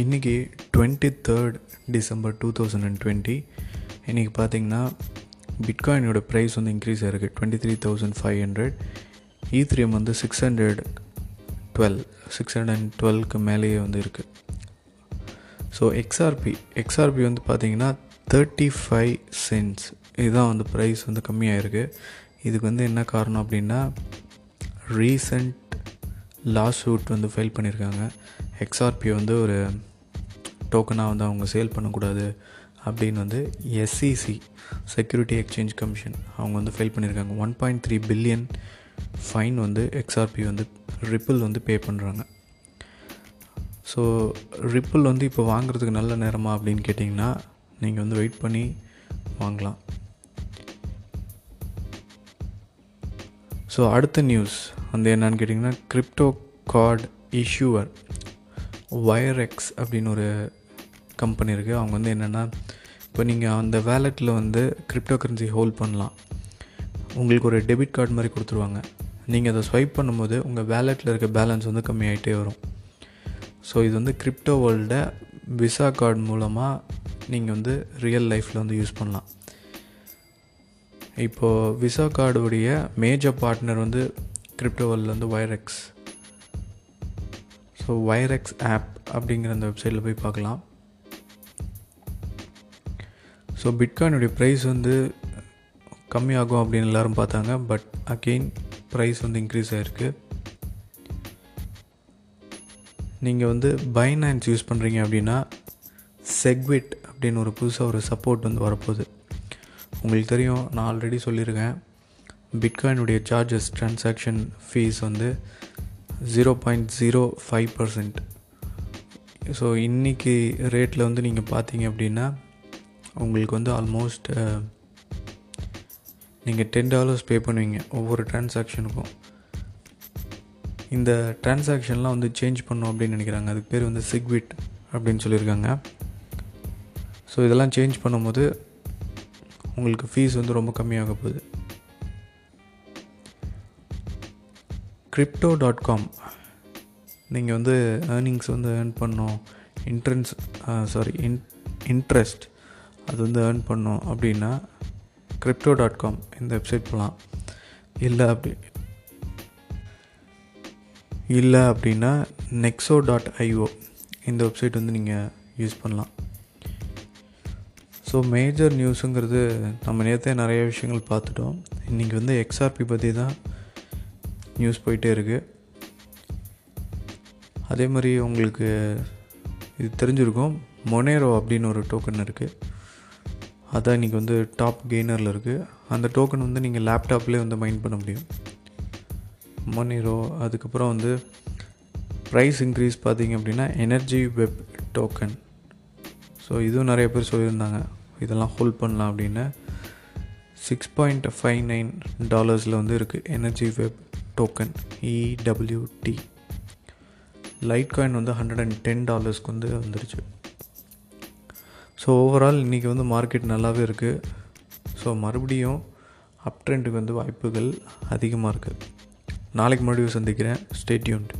இன்றைக்கி twenty third December two thousand and twenty இன்றைக்கி பார்த்தீங்கன்னா பிட்காயினோட ப்ரைஸ் வந்து இன்க்ரீஸ் ஆகிருக்கு twenty three thousand five hundred Ethereum வந்து six hundred twelve six hundred and டுவெல்க்கு மேலேயே வந்து இருக்குது ஸோ எக்ஸ்ஆர்பி எக்ஸ்ஆர்பி வந்து பார்த்தீங்கன்னா தேர்ட்டி ஃபைவ் சென்ட்ஸ் இதுதான் வந்து ப்ரைஸ் வந்து கம்மியாக இருக்குது இதுக்கு வந்து என்ன காரணம் அப்படின்னா ரீசண்ட் லா ஷூட் வந்து ஃபைல் பண்ணியிருக்காங்க எக்ஸ்ஆர்பி வந்து ஒரு டோக்கனாக வந்து அவங்க சேல் பண்ணக்கூடாது அப்படின்னு வந்து எஸ்சிசி செக்யூரிட்டி எக்ஸ்சேஞ்ச் கமிஷன் அவங்க வந்து ஃபைல் பண்ணியிருக்காங்க one point three billion fine வந்து எக்ஸ்ஆர்பி வந்து ரிப்பிள் வந்து பே பண்ணுறாங்க ஸோ ரிப்பிள் வந்து இப்போ வாங்குறதுக்கு நல்ல நேரமா அப்படின்னு கேட்டிங்கன்னா நீங்கள் வந்து வெயிட் பண்ணி வாங்கலாம். ஸோ அடுத்த நியூஸ் வந்து என்னன்னு கேட்டிங்கன்னா கிரிப்டோ கார்டு இஷ்யூவர் வயர்எக்ஸ் அப்படின்னு ஒரு கம்பெனி இருக்குது அவங்க வந்து என்னென்னா இப்போ நீங்கள் அந்த வேலெட்டில் வந்து கிரிப்டோ கரன்சி ஹோல்ட் பண்ணலாம். உங்களுக்கு ஒரு டெபிட் கார்டு மாதிரி கொடுத்துருவாங்க. நீங்கள் அதை ஸ்வைப் பண்ணும்போது உங்கள் வேலெட்டில் இருக்க பேலன்ஸ் வந்து கம்மியாகிட்டே வரும். ஸோ இது வந்து கிரிப்டோ வேர்ல்டை விசா கார்டு மூலமாக நீங்கள் வந்து ரியல் லைஃப்பில் வந்து யூஸ் பண்ணலாம். இப்போது விசா கார்டுடைய மேஜர் பார்ட்னர் வந்து கிரிப்டோவில் வந்து வைரக்ஸ் ஸோ வைரக்ஸ் ஆப் அப்படிங்கிற அந்த வெப்சைட்டில் போய் பார்க்கலாம். ஸோ பிட்காயினுடைய ப்ரைஸ் வந்து கம்மியாகும் அப்படின்னு எல்லோரும் பார்த்தாங்க. பட் அகெயின் ப்ரைஸ் வந்து இன்க்ரீஸ் ஆகிருக்கு நீங்கள் வந்து பைனான்ஸ் யூஸ் பண்ணுறீங்க அப்படின்னா செக்விட் அப்படின்னு ஒரு புதுசாக ஒரு சப்போர்ட் வந்து வரப்போகுது. உங்களுக்கு தெரியும் நான் ஆல்ரெடி சொல்லியிருக்கேன். பிட்காயினுடைய சார்ஜஸ் ட்ரான்சாக்ஷன் ஃபீஸ் வந்து zero point zero five percent so இன்றைக்கி ரேட்டில் வந்து நீங்கள் பார்த்தீங்க அப்படின்னா உங்களுக்கு வந்து ஆல்மோஸ்ட் நீங்கள் டென் டாலர்ஸ் பே பண்ணுவீங்க ஒவ்வொரு டிரான்சாக்ஷனுக்கும் இந்த டிரான்சாக்ஷன்லாம் வந்து சேஞ்ச் பண்ணோம் அப்படின்னு நினைக்கிறாங்க. அதுக்கு பேர் வந்து சிக்விட் அப்படின்னு சொல்லியிருக்காங்க. ஸோ இதெல்லாம் சேஞ்ச் பண்ணும்போது உங்களுக்கு ஃபீஸ் வந்து ரொம்ப கம்மியாக போகுது. கிரிப்டோ டாட் காம் நீங்கள் வந்து ஏர்னிங்ஸ் வந்து ஏர்ன் பண்ணோம் இன்ட்ரன்ஸ் சாரி இன் இன்ட்ரெஸ்ட் அது வந்து ஏர்ன் பண்ணோம் அப்படின்னா கிரிப்டோ டாட் காம் இந்த வெப்சைட் போகலாம் இல்லை அப்படி இல்லை அப்படின்னா நெக்ஸோ டாட் ஐஓ இந்த வெப்சைட் வந்து நீங்கள் யூஸ் பண்ணலாம். ஸோ மேஜர் நியூஸுங்கிறது நம்ம நேற்றே நிறைய விஷயங்கள் பார்த்துட்டோம். இன்றைக்கி வந்து எக்ஸ்ஆர்பி பற்றி தான் நியூஸ் போயிட்டே இருக்குது அதே மாதிரி உங்களுக்கு இது தெரிஞ்சிருக்கும். மொனேரோ அப்படின்னு ஒரு டோக்கன் இருக்குது அதான் இன்றைக்கி வந்து டாப் கெய்னரில் இருக்குது அந்த டோக்கன் வந்து நீங்கள் லேப்டாப்லேயே வந்து மைண்ட் பண்ண முடியும். மொனேரோ அதுக்கப்புறம் வந்து ப்ரைஸ் இன்க்ரீஸ் பார்த்தீங்க அப்படின்னா எனர்ஜி வெப் டோக்கன் ஸோ இதுவும் நிறைய பேர் சொல்லியிருந்தாங்க. இதெல்லாம் ஹோல்ட் பண்ணலாம் அப்படின்னு சிக்ஸ் பாயிண்ட் ஃபைவ் நைன் டாலர்ஸில் வந்து இருக்குது energy web token EWT Litecoin வந்து ஹண்ட்ரட் அண்ட் டென் டாலர்ஸ்க்கு வந்து வந்துருச்சு. ஸோ ஓவரால் இன்றைக்கி வந்து மார்க்கெட் நல்லாவே இருக்குது ஸோ மறுபடியும் அப் ட்ரெண்டுக்கு வந்து வாய்ப்புகள் அதிகமாக இருக்குது நாளைக்கு மறுபடியும் சந்திக்கிறேன். ஸ்டேட்யூன்ட்